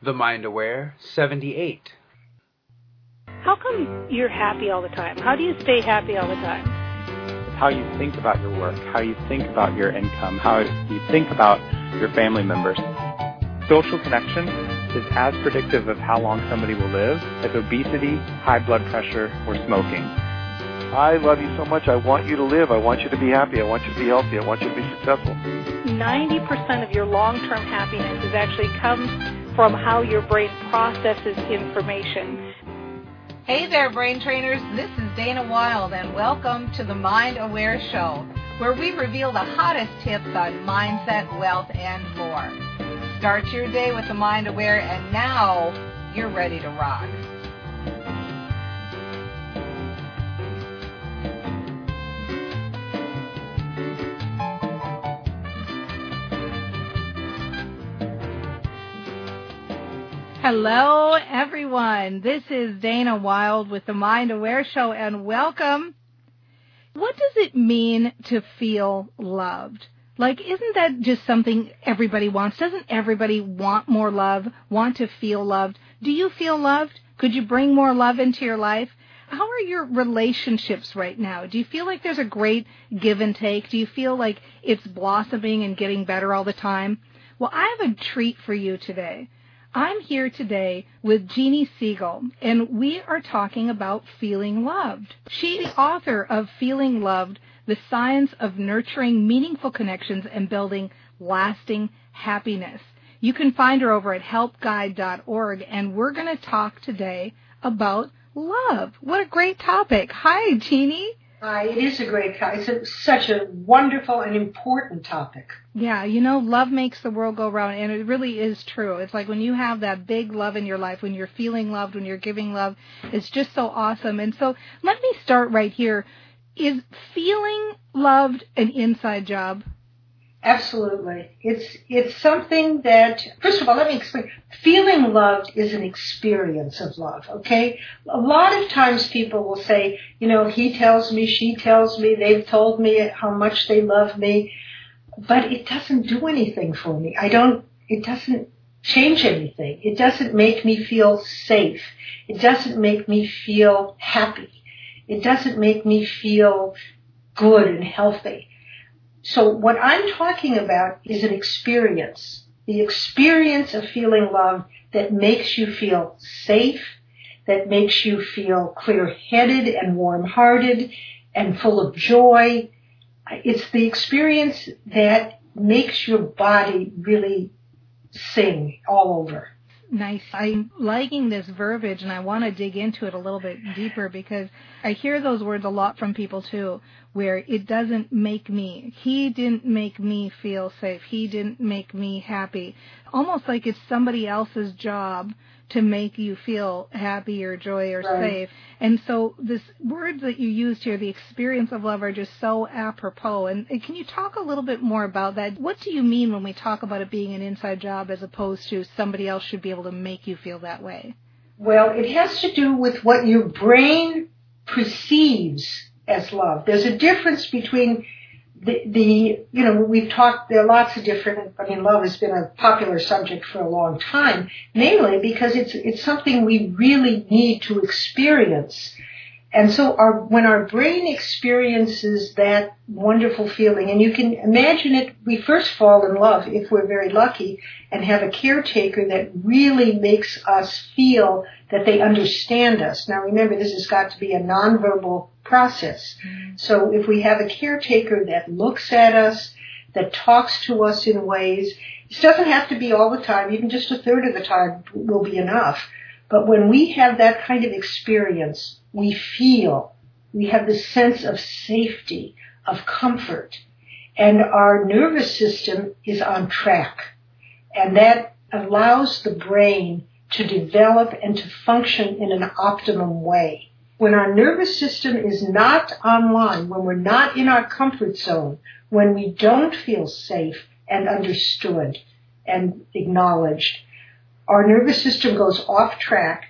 The Mind Aware 78. How come you're happy all the time? How do you stay happy all the time? How you think about your work, how you think about your income, how you think about your family members. Social connection is as predictive of how long somebody will live as obesity, high blood pressure, or smoking. I love you so much. I want you to live. I want you to be happy. I want you to be healthy. I want you to be successful. 90% of your long-term happiness is actually comes from how your brain processes information. Hey there, brain trainers. This is Dana Wilde, and welcome to the Mind Aware Show, where we reveal the hottest tips on mindset, wealth, and more. Start your day with the Mind Aware, and now you're ready to rock. Hello, everyone. This is Dana Wilde with the Mind Aware Show, and welcome. What does it mean to feel loved? Like, isn't that just something everybody wants? Doesn't everybody want more love, want to feel loved? Do you feel loved? Could you bring more love into your life? How are your relationships right now? Do you feel like there's a great give and take? Do you feel like it's blossoming and getting better all the time? Well, I have a treat for you today. I'm here today with Jeannie Segal, and we are talking about feeling loved. She's the author of Feeling Loved, the science of nurturing meaningful connections and building lasting happiness. You can find her over at helpguide.org, and we're going to talk today about love. What a great topic. Hi, Jeannie. Uh, it is a great topic. It's a, such a wonderful and important topic. Yeah, you know, love makes the world go round, and it really is true. It's like when you have that big love in your life, when you're feeling loved, when you're giving love, it's just so awesome. And so let me start right here. Is feeling loved an inside job? Absolutely. It's it's something that first of all, let me explain. Feeling loved is an experience of love, okay? A lot of times people will say, you know, he tells me, she tells me, they've told me how much they love me, but it doesn't do anything for me. I don't it doesn't change anything. It doesn't make me feel safe. It doesn't make me feel happy. It doesn't make me feel good and healthy. So what I'm talking about is an experience. The experience of feeling love that makes you feel safe, that makes you feel clear-headed and warm-hearted and full of joy. It's the experience that makes your body really sing all over nice. I'm liking this verbiage and I want to dig into it a little bit deeper because I hear those words a lot from people too, where it doesn't make me, he didn't make me feel safe. He didn't make me happy. Almost like it's somebody else's job to make you feel happy or joy or right. safe. And so this words that you used here, the experience of love are just so apropos. And, and can you talk a little bit more about that? What do you mean when we talk about it being an inside job as opposed to somebody else should be able to make you feel that way? Well, it has to do with what your brain perceives as love. There's a difference between the, the, you know, we've talked, there are lots of different, I mean, love has been a popular subject for a long time, mainly because it's, it's something we really need to experience. And so our, when our brain experiences that wonderful feeling, and you can imagine it, we first fall in love if we're very lucky and have a caretaker that really makes us feel that they understand us. Now remember, this has got to be a nonverbal process. Mm-hmm. So if we have a caretaker that looks at us, that talks to us in ways, it doesn't have to be all the time, even just a third of the time will be enough. But when we have that kind of experience, we feel, we have this sense of safety, of comfort, and our nervous system is on track. And that allows the brain to develop and to function in an optimum way. When our nervous system is not online, when we're not in our comfort zone, when we don't feel safe and understood and acknowledged, our nervous system goes off track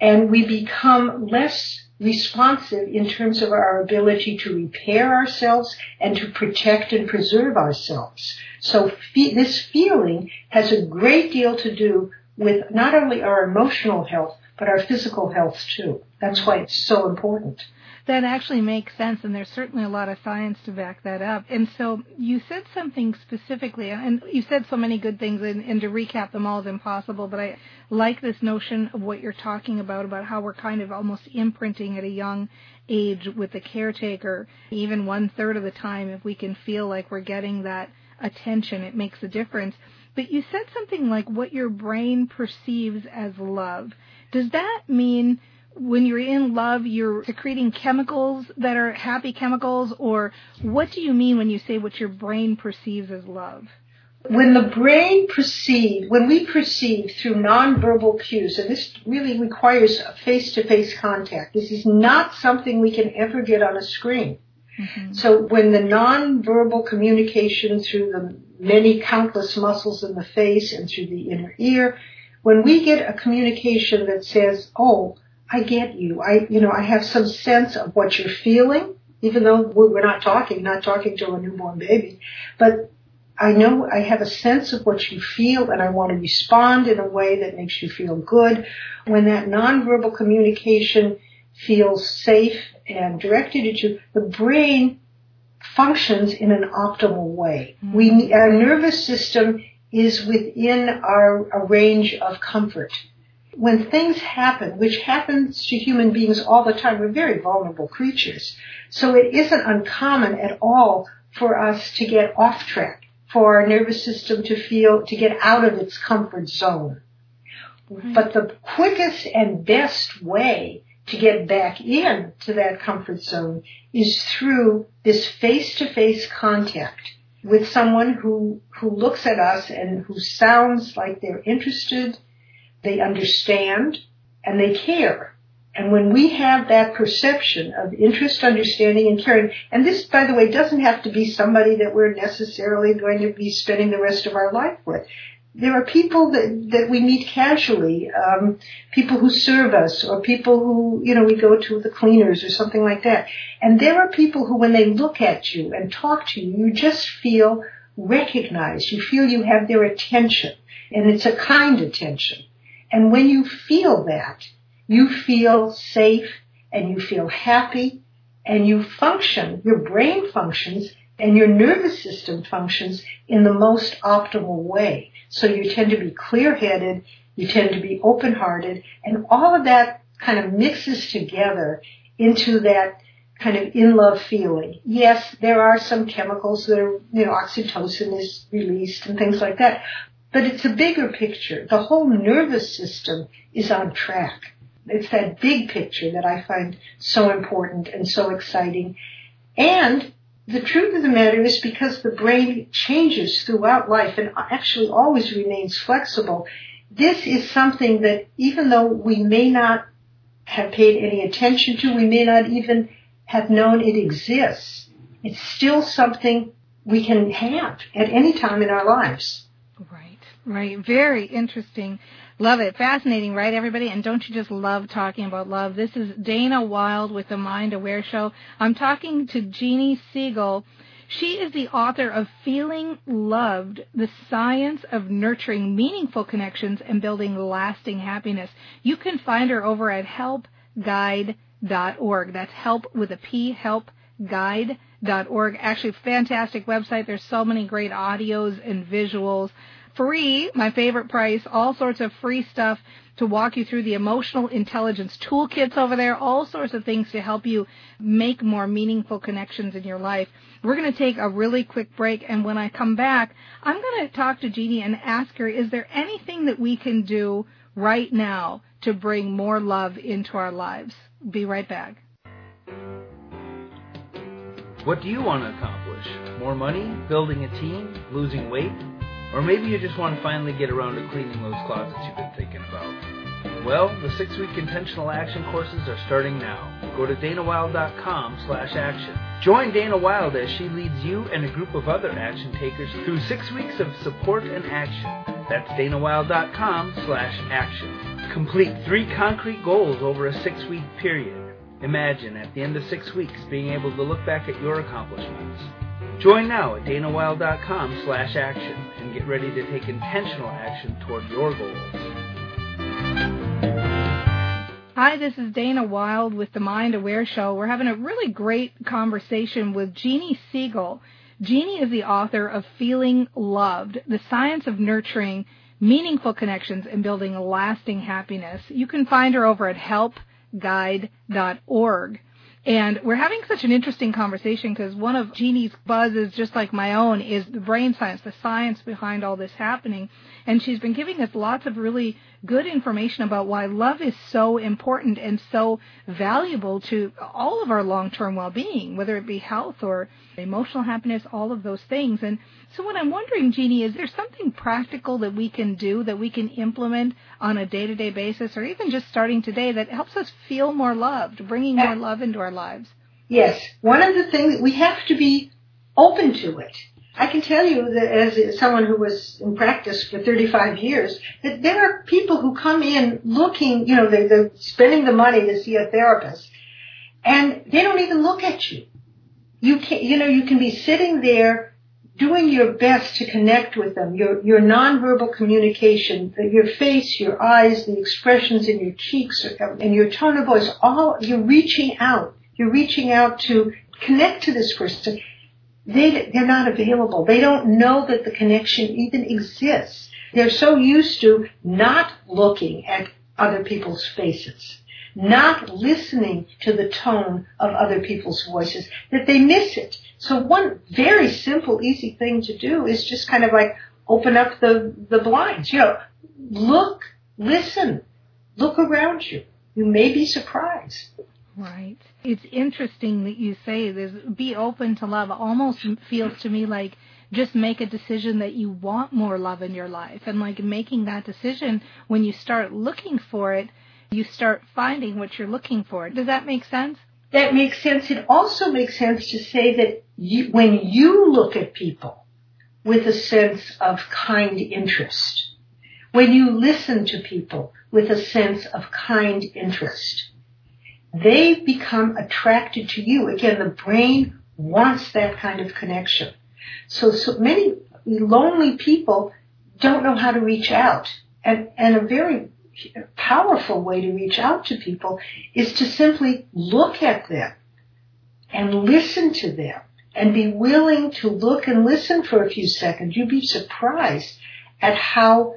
and we become less responsive in terms of our ability to repair ourselves and to protect and preserve ourselves. So fe- this feeling has a great deal to do with not only our emotional health, but our physical health too. That's why it's so important. That actually makes sense, and there's certainly a lot of science to back that up. And so you said something specifically, and you said so many good things, and, and to recap them all is impossible, but I like this notion of what you're talking about, about how we're kind of almost imprinting at a young age with the caretaker, even one third of the time, if we can feel like we're getting that attention, it makes a difference. But you said something like what your brain perceives as love. Does that mean when you're in love, you're secreting chemicals that are happy chemicals, or what do you mean when you say what your brain perceives as love? When the brain perceives, when we perceive through nonverbal cues, and this really requires face-to-face contact. This is not something we can ever get on a screen. Mm-hmm. So when the nonverbal communication through the many countless muscles in the face and through the inner ear, when we get a communication that says, "Oh, I get you. I, you know, I have some sense of what you're feeling, even though we're not talking, not talking to a newborn baby, but I know I have a sense of what you feel and I want to respond in a way that makes you feel good. When that nonverbal communication feels safe and directed at you, the brain functions in an optimal way. Mm-hmm. We, our nervous system is within our a range of comfort when things happen, which happens to human beings all the time, we're very vulnerable creatures. So it isn't uncommon at all for us to get off track, for our nervous system to feel, to get out of its comfort zone. Right. But the quickest and best way to get back in to that comfort zone is through this face-to-face contact with someone who, who looks at us and who sounds like they're interested, they understand, and they care. And when we have that perception of interest, understanding, and caring, and this, by the way, doesn't have to be somebody that we're necessarily going to be spending the rest of our life with. There are people that, that we meet casually, um, people who serve us, or people who, you know, we go to the cleaners or something like that. And there are people who, when they look at you and talk to you, you just feel recognized. You feel you have their attention. And it's a kind attention. And when you feel that, you feel safe and you feel happy and you function, your brain functions and your nervous system functions in the most optimal way. So you tend to be clear-headed, you tend to be open-hearted, and all of that kind of mixes together into that kind of in love feeling. Yes, there are some chemicals that are, you know, oxytocin is released and things like that. But it's a bigger picture. The whole nervous system is on track. It's that big picture that I find so important and so exciting. And the truth of the matter is because the brain changes throughout life and actually always remains flexible, this is something that even though we may not have paid any attention to, we may not even have known it exists, it's still something we can have at any time in our lives. Right. Right. Very interesting. Love it. Fascinating, right, everybody? And don't you just love talking about love? This is Dana Wilde with the Mind Aware Show. I'm talking to Jeannie Segal. She is the author of Feeling Loved, the science of nurturing meaningful connections and building lasting happiness. You can find her over at helpguide.org. That's help with a P, helpguide.org. Actually, fantastic website. There's so many great audios and visuals free, my favorite price, all sorts of free stuff to walk you through the emotional intelligence toolkits over there, all sorts of things to help you make more meaningful connections in your life. We're going to take a really quick break, and when I come back, I'm going to talk to Jeannie and ask her, is there anything that we can do right now to bring more love into our lives? Be right back. What do you want to accomplish? More money? Building a team? Losing weight? Or maybe you just want to finally get around to cleaning those closets you've been thinking about. Well, the six-week intentional action courses are starting now. Go to danawilde.com slash action. Join Dana Wilde as she leads you and a group of other action takers through six weeks of support and action. That's danawilde.com slash action. Complete three concrete goals over a six-week period. Imagine at the end of six weeks being able to look back at your accomplishments. Join now at danawilde.com slash action and get ready to take intentional action toward your goals. Hi, this is Dana Wilde with the Mind Aware Show. We're having a really great conversation with Jeannie Segal. Jeannie is the author of Feeling Loved, The Science of Nurturing Meaningful Connections and Building Lasting Happiness. You can find her over at helpguide.org. And we're having such an interesting conversation because one of Jeannie's buzzes, just like my own, is the brain science, the science behind all this happening. And she's been giving us lots of really good information about why love is so important and so valuable to all of our long-term well-being, whether it be health or emotional happiness, all of those things. And so what I'm wondering, Jeannie, is there something practical that we can do that we can implement on a day-to-day basis or even just starting today that helps us feel more loved, bringing more love into our lives? Yes. One of the things, we have to be open to it. I can tell you that as someone who was in practice for 35 years, that there are people who come in looking, you know, they, they're spending the money to see a therapist, and they don't even look at you. You can, you know, you can be sitting there doing your best to connect with them. Your your nonverbal communication, your face, your eyes, the expressions in your cheeks, and your tone of voice. All you're reaching out. You're reaching out to connect to this person they, they're not available. They don't know that the connection even exists. They're so used to not looking at other people's faces, not listening to the tone of other people's voices, that they miss it. So one very simple, easy thing to do is just kind of like open up the, the blinds. You know, look, listen, look around you. You may be surprised. Right. It's interesting that you say this. Be open to love. Almost feels to me like just make a decision that you want more love in your life. And like making that decision, when you start looking for it, you start finding what you're looking for. Does that make sense? That makes sense. It also makes sense to say that you, when you look at people with a sense of kind interest, when you listen to people with a sense of kind interest, they become attracted to you. Again, the brain wants that kind of connection. So, so many lonely people don't know how to reach out. And, and a very powerful way to reach out to people is to simply look at them and listen to them and be willing to look and listen for a few seconds. You'd be surprised at how,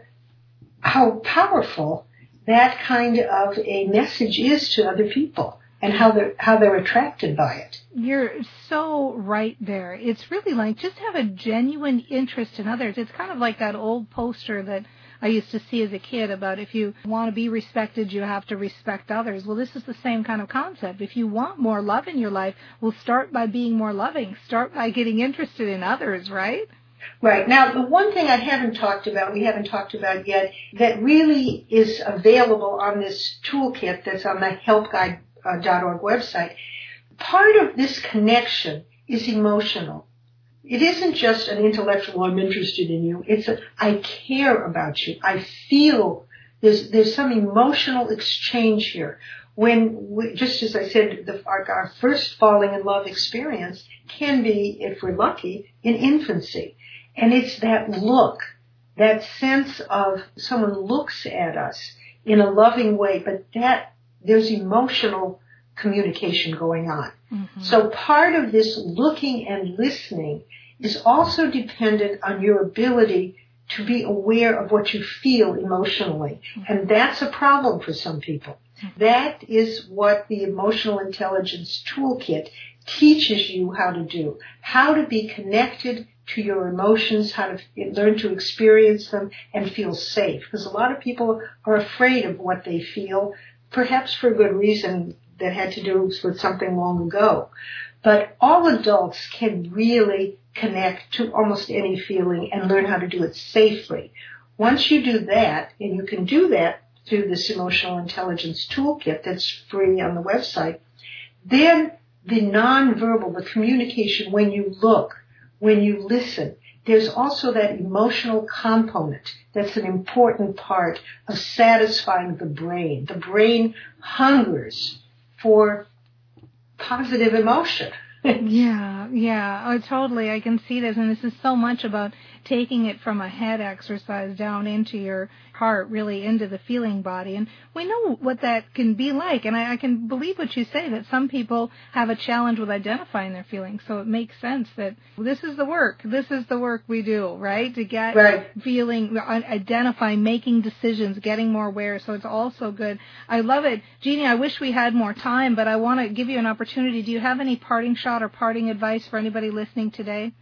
how powerful that kind of a message is to other people and how they're how they're attracted by it. You're so right there. It's really like just have a genuine interest in others. It's kind of like that old poster that I used to see as a kid about if you want to be respected, you have to respect others. Well, this is the same kind of concept. If you want more love in your life, well, start by being more loving. Start by getting interested in others, right? Right. Now, the one thing I haven't talked about, we haven't talked about yet, that really is available on this toolkit that's on the helpguide.org website, part of this connection is emotional. It isn't just an intellectual, I'm interested in you. It's a, I care about you. I feel there's, there's some emotional exchange here. When, we, just as I said, the, our, our first falling in love experience can be, if we're lucky, in infancy. And it's that look, that sense of someone looks at us in a loving way, but that there's emotional communication going on. Mm-hmm. So part of this looking and listening is also dependent on your ability to be aware of what you feel emotionally. Mm-hmm. And that's a problem for some people. That is what the emotional intelligence toolkit teaches you how to do. How to be connected to your emotions, how to learn to experience them and feel safe. Because a lot of people are afraid of what they feel, perhaps for a good reason that had to do with something long ago. But all adults can really connect to almost any feeling and learn how to do it safely. Once you do that, and you can do that through this emotional intelligence toolkit that's free on the website, then the nonverbal, the communication when you look, when you listen. There's also that emotional component that's an important part of satisfying the brain. The brain hungers for positive emotion. yeah, Yeah, oh, totally. I can see this, and this is so much about taking it from a head exercise down into your heart, really into the feeling body. And we know what that can be like. And I, I can believe what you say that some people have a challenge with identifying their feelings. So it makes sense that this is the work. This is the work we do, right? To get right. feeling, uh, identifying, making decisions, getting more aware. So it's also good. I love it. Jeannie, I wish we had more time, but I want to give you an opportunity. Do you have any parting shot or parting advice for anybody listening today?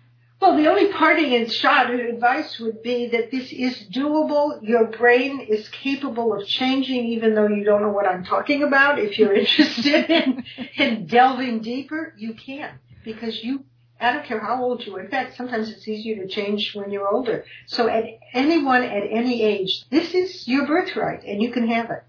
Well, the only parting shot advice would be that this is doable. Your brain is capable of changing even though you don't know what I'm talking about. If you're interested in, in delving deeper, you can because you I don't care how old you are. In fact, sometimes it's easier to change when you're older. So at anyone at any age, this is your birthright and you can have it.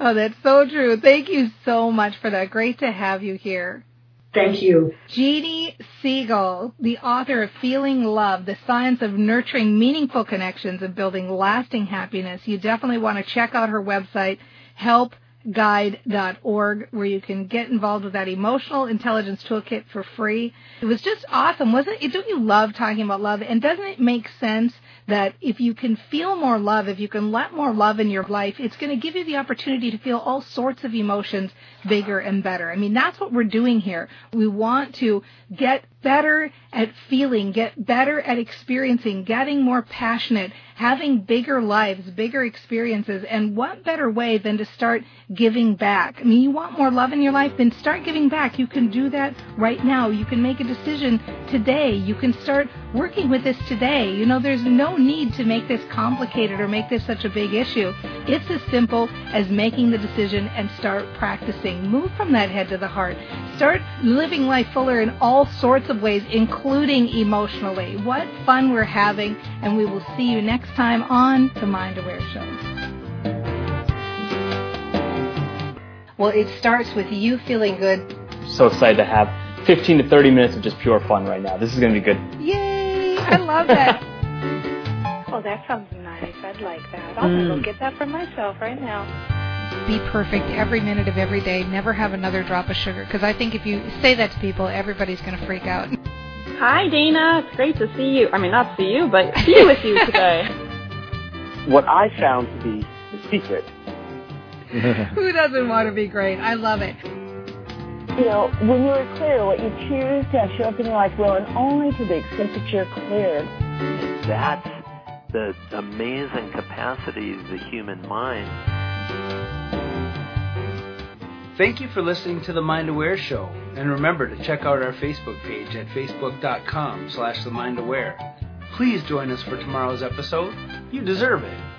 Oh, that's so true. Thank you so much for that. Great to have you here. Thank you. Jeannie Segal, the author of Feeling Love, the science of nurturing meaningful connections and building lasting happiness. You definitely want to check out her website, helpguide.org, where you can get involved with that emotional intelligence toolkit for free. It was just awesome, wasn't it? Don't you love talking about love? And doesn't it make sense that if you can feel more love, if you can let more love in your life, it's going to give you the opportunity to feel all sorts of emotions bigger and better. I mean, that's what we're doing here. We want to get better at feeling, get better at experiencing, getting more passionate, having bigger lives, bigger experiences. And what better way than to start giving back? I mean, you want more love in your life, then start giving back. You can do that right now. You can make a decision today. You can start working with this today. You know, there's no need to make this complicated or make this such a big issue. It's as simple as making the decision and start practicing. Move from that head to the heart. Start living life fuller in all sorts of ways, including emotionally. What fun we're having, and we will see you next time on the Mind Aware Show. Well, it starts with you feeling good. So excited to have 15 to 30 minutes of just pure fun right now. This is going to be good. Yay! I love that. oh, that sounds nice. I'd like that. I'll mm. go get that for myself right now be perfect every minute of every day, never have another drop of sugar. Because I think if you say that to people, everybody's going to freak out. Hi, Dana. It's great to see you. I mean, not see you, but be with you today. What I found to be the secret. Who doesn't want to be great? I love it. You know, when you are clear, what you choose to show up in your life will, and only to the extent that you're clear. That's the amazing capacity of the human mind. Thank you for listening to the Mind Aware Show, and remember to check out our Facebook page at facebook.com slash the Mind Aware. Please join us for tomorrow's episode. You deserve it.